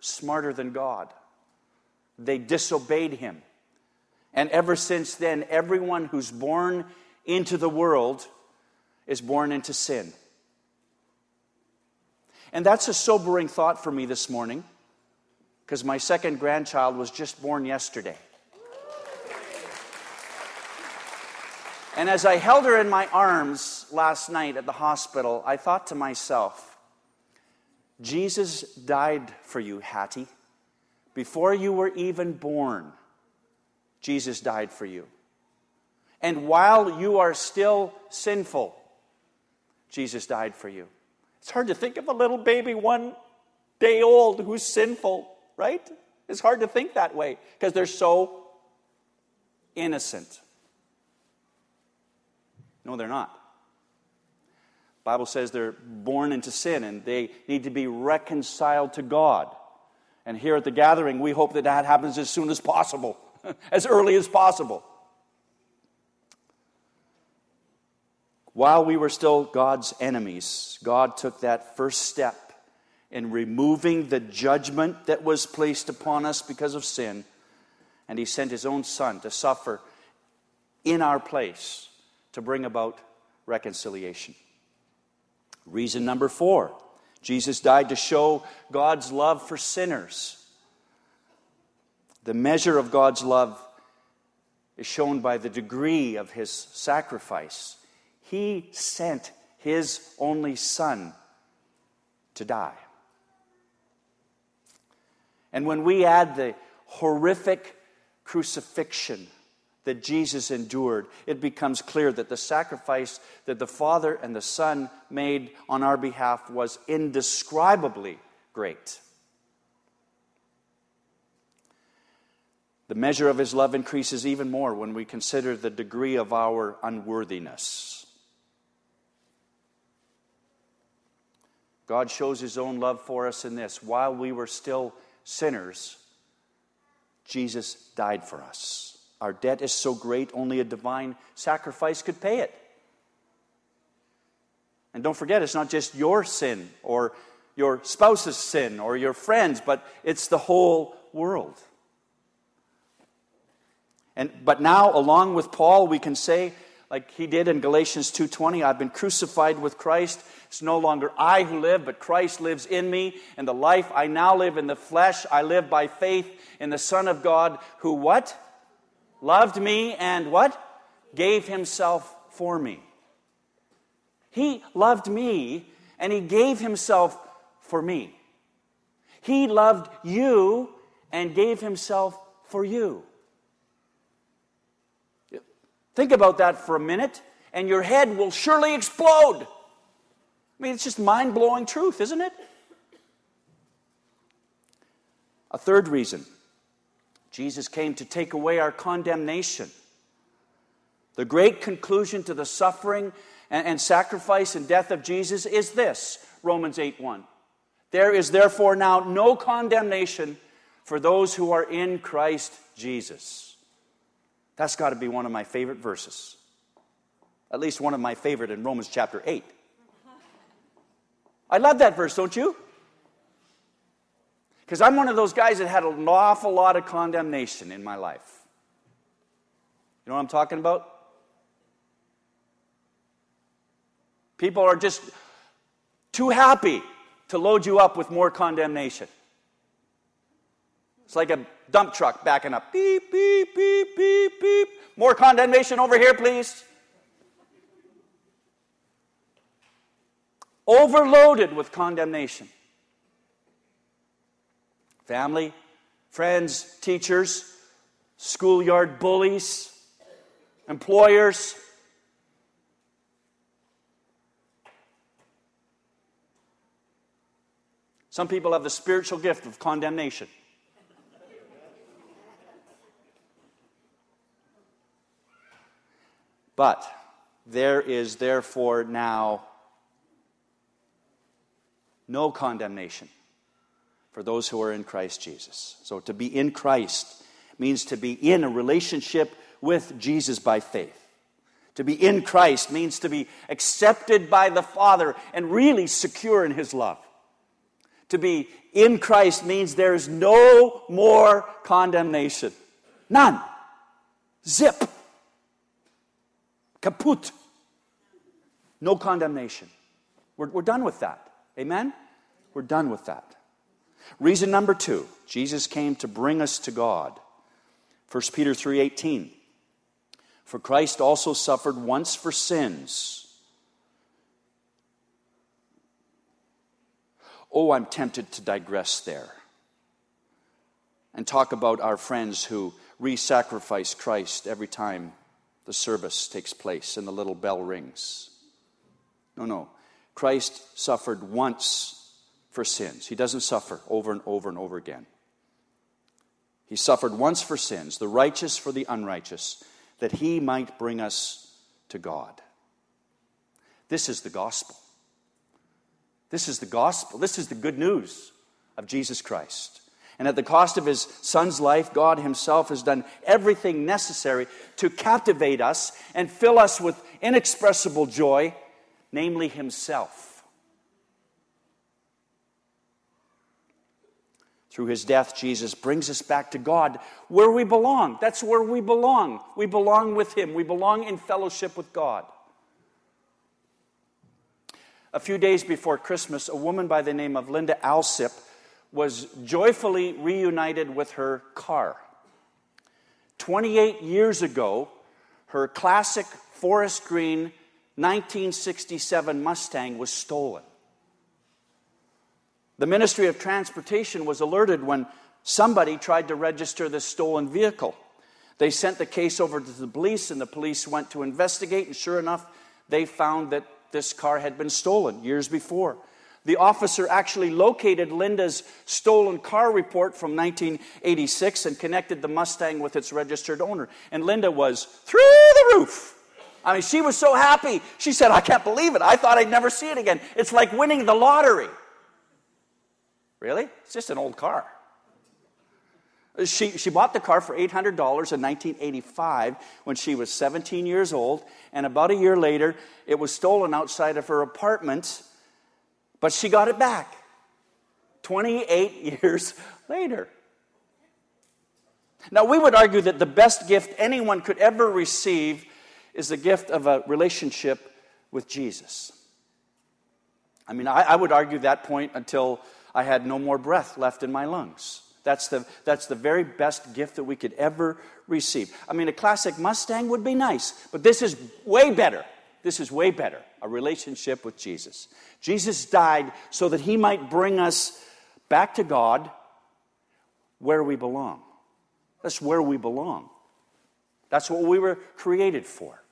smarter than God. They disobeyed him. And ever since then, everyone who's born into the world is born into sin. And that's a sobering thought for me this morning because my second grandchild was just born yesterday. And as I held her in my arms last night at the hospital, I thought to myself, Jesus died for you, Hattie. Before you were even born, Jesus died for you. And while you are still sinful, Jesus died for you. It's hard to think of a little baby one day old who's sinful, right? It's hard to think that way because they're so innocent. No, they're not. Bible says they're born into sin and they need to be reconciled to God. And here at the gathering, we hope that that happens as soon as possible, as early as possible. While we were still God's enemies, God took that first step in removing the judgment that was placed upon us because of sin, and He sent His own Son to suffer in our place to bring about reconciliation. Reason number four Jesus died to show God's love for sinners. The measure of God's love is shown by the degree of his sacrifice. He sent his only Son to die. And when we add the horrific crucifixion that Jesus endured, it becomes clear that the sacrifice that the Father and the Son made on our behalf was indescribably great. The measure of his love increases even more when we consider the degree of our unworthiness. God shows his own love for us in this while we were still sinners, Jesus died for us. Our debt is so great, only a divine sacrifice could pay it. And don't forget, it's not just your sin or your spouse's sin or your friends, but it's the whole world. And, but now, along with Paul, we can say, like he did in Galatians 2:20, I've been crucified with Christ. It's no longer I who live, but Christ lives in me. And the life I now live in the flesh, I live by faith in the Son of God, who what? Loved me and what? Gave himself for me. He loved me and he gave himself for me. He loved you and gave himself for you. Think about that for a minute, and your head will surely explode. I mean, it's just mind blowing truth, isn't it? A third reason Jesus came to take away our condemnation. The great conclusion to the suffering and, and sacrifice and death of Jesus is this Romans 8 1. There is therefore now no condemnation for those who are in Christ Jesus. That's got to be one of my favorite verses. At least one of my favorite in Romans chapter 8. I love that verse, don't you? Because I'm one of those guys that had an awful lot of condemnation in my life. You know what I'm talking about? People are just too happy to load you up with more condemnation. It's like a dump truck backing up. Beep, beep, beep, beep, beep. More condemnation over here, please. Overloaded with condemnation family, friends, teachers, schoolyard bullies, employers. Some people have the spiritual gift of condemnation. But there is therefore now no condemnation for those who are in Christ Jesus. So to be in Christ means to be in a relationship with Jesus by faith. To be in Christ means to be accepted by the Father and really secure in His love. To be in Christ means there's no more condemnation. None. Zip. Kaput. No condemnation. We're, we're done with that. Amen? We're done with that. Reason number two Jesus came to bring us to God. 1 Peter 3:18 For Christ also suffered once for sins. Oh, I'm tempted to digress there and talk about our friends who re sacrifice Christ every time the service takes place and the little bell rings. No, no. Christ suffered once for sins. He doesn't suffer over and over and over again. He suffered once for sins, the righteous for the unrighteous, that he might bring us to God. This is the gospel. This is the gospel. This is the good news of Jesus Christ. And at the cost of his son's life, God himself has done everything necessary to captivate us and fill us with inexpressible joy, namely himself. Through his death, Jesus brings us back to God where we belong. That's where we belong. We belong with him, we belong in fellowship with God. A few days before Christmas, a woman by the name of Linda Alsip was joyfully reunited with her car. 28 years ago, her classic forest green 1967 Mustang was stolen. The Ministry of Transportation was alerted when somebody tried to register this stolen vehicle. They sent the case over to the police, and the police went to investigate, and sure enough, they found that this car had been stolen years before. The officer actually located Linda's stolen car report from 1986 and connected the Mustang with its registered owner. And Linda was through the roof. I mean, she was so happy. She said, I can't believe it. I thought I'd never see it again. It's like winning the lottery. Really? It's just an old car. She, she bought the car for $800 in 1985 when she was 17 years old, and about a year later, it was stolen outside of her apartment, but she got it back 28 years later. Now, we would argue that the best gift anyone could ever receive is the gift of a relationship with Jesus. I mean, I, I would argue that point until I had no more breath left in my lungs. That's the, that's the very best gift that we could ever receive. I mean, a classic Mustang would be nice, but this is way better. This is way better a relationship with Jesus. Jesus died so that he might bring us back to God where we belong. That's where we belong. That's what we were created for.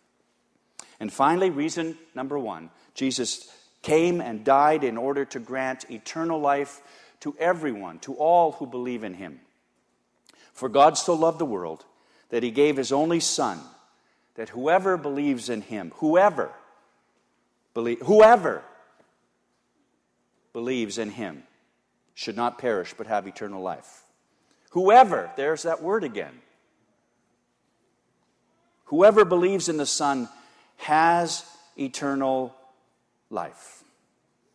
And finally, reason number one Jesus came and died in order to grant eternal life to everyone, to all who believe in him. For God so loved the world that he gave his only Son, that whoever believes in him, whoever, believe, whoever believes in him, should not perish but have eternal life. Whoever, there's that word again. Whoever believes in the Son has eternal life.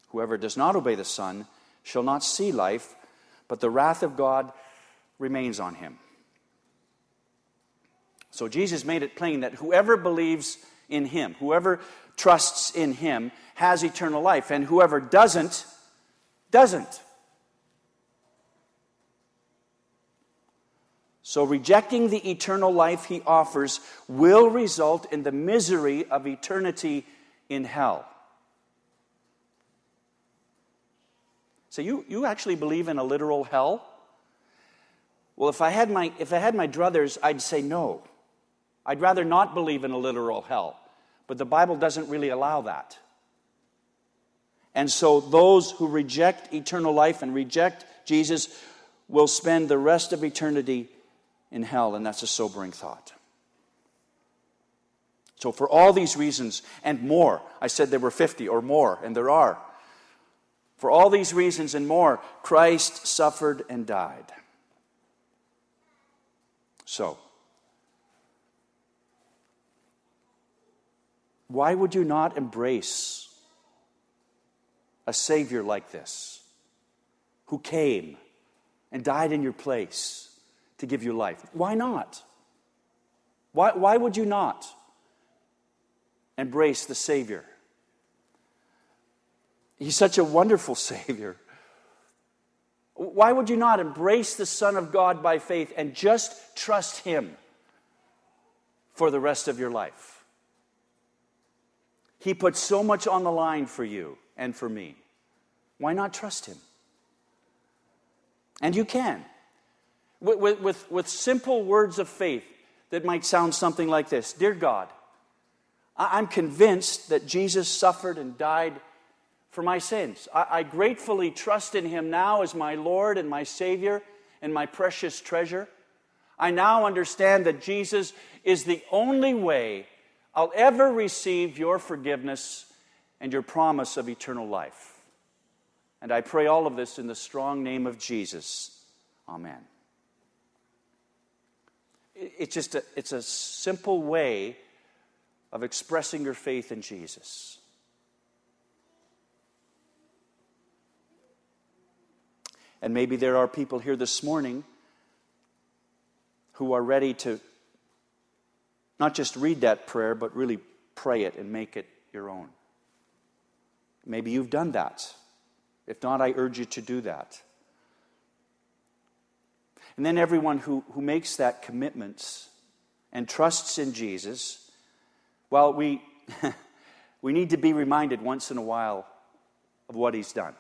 Whoever does not obey the Son shall not see life, but the wrath of God remains on him. So Jesus made it plain that whoever believes in him, whoever trusts in him, has eternal life, and whoever doesn't, doesn't. So, rejecting the eternal life he offers will result in the misery of eternity in hell. So you, you actually believe in a literal hell? Well, if I, had my, if I had my druthers, I'd say no. I'd rather not believe in a literal hell. But the Bible doesn't really allow that. And so those who reject eternal life and reject Jesus will spend the rest of eternity in hell, and that's a sobering thought. So, for all these reasons and more, I said there were 50 or more, and there are. For all these reasons and more, Christ suffered and died. So, why would you not embrace a Savior like this? who came and died in your place to give you life. Why not? Why, why would you not embrace the Savior? He's such a wonderful Savior. Why would you not embrace the Son of God by faith and just trust Him for the rest of your life? He put so much on the line for you and for me. Why not trust Him? And you can. With, with, with simple words of faith that might sound something like this Dear God, I'm convinced that Jesus suffered and died for my sins. I, I gratefully trust in him now as my Lord and my Savior and my precious treasure. I now understand that Jesus is the only way I'll ever receive your forgiveness and your promise of eternal life. And I pray all of this in the strong name of Jesus. Amen. It's just a, it's a simple way of expressing your faith in Jesus. And maybe there are people here this morning who are ready to not just read that prayer, but really pray it and make it your own. Maybe you've done that. If not, I urge you to do that. And then everyone who, who makes that commitment and trusts in Jesus, well, we, we need to be reminded once in a while of what he's done.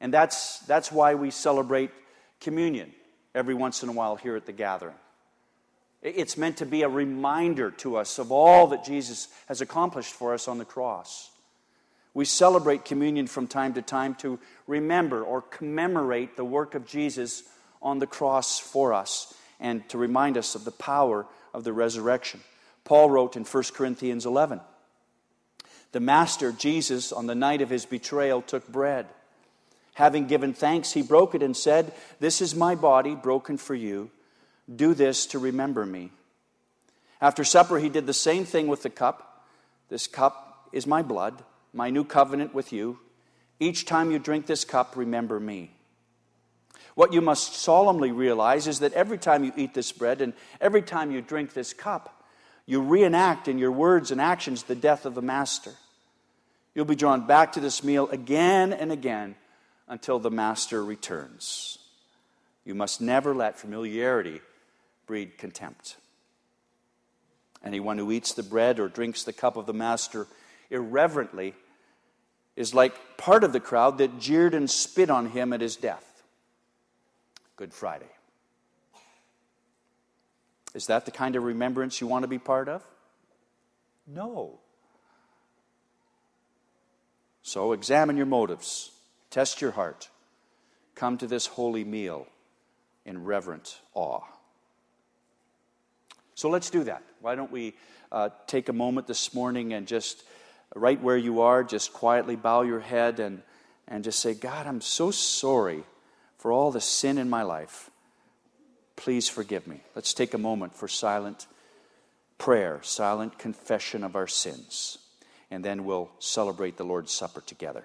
And that's, that's why we celebrate communion every once in a while here at the gathering. It's meant to be a reminder to us of all that Jesus has accomplished for us on the cross. We celebrate communion from time to time to remember or commemorate the work of Jesus on the cross for us and to remind us of the power of the resurrection. Paul wrote in 1 Corinthians 11 The Master, Jesus, on the night of his betrayal, took bread. Having given thanks, he broke it and said, This is my body broken for you. Do this to remember me. After supper, he did the same thing with the cup. This cup is my blood, my new covenant with you. Each time you drink this cup, remember me. What you must solemnly realize is that every time you eat this bread and every time you drink this cup, you reenact in your words and actions the death of the Master. You'll be drawn back to this meal again and again until the master returns. You must never let familiarity breed contempt. Anyone who eats the bread or drinks the cup of the master irreverently is like part of the crowd that jeered and spit on him at his death. Good Friday. Is that the kind of remembrance you want to be part of? No. So examine your motives. Test your heart. Come to this holy meal in reverent awe. So let's do that. Why don't we uh, take a moment this morning and just, right where you are, just quietly bow your head and, and just say, God, I'm so sorry for all the sin in my life. Please forgive me. Let's take a moment for silent prayer, silent confession of our sins, and then we'll celebrate the Lord's Supper together.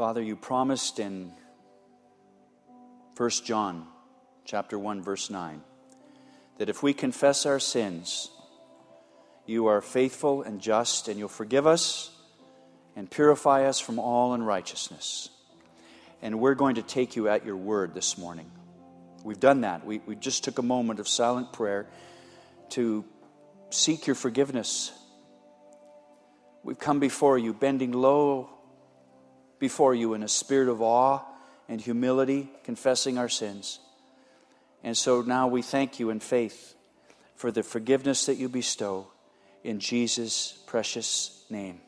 Father, you promised in 1 John chapter 1 verse 9 that if we confess our sins, you are faithful and just and you'll forgive us and purify us from all unrighteousness. And we're going to take you at your word this morning. We've done that. We, we just took a moment of silent prayer to seek your forgiveness. We've come before you, bending low before you in a spirit of awe and humility, confessing our sins. And so now we thank you in faith for the forgiveness that you bestow in Jesus' precious name.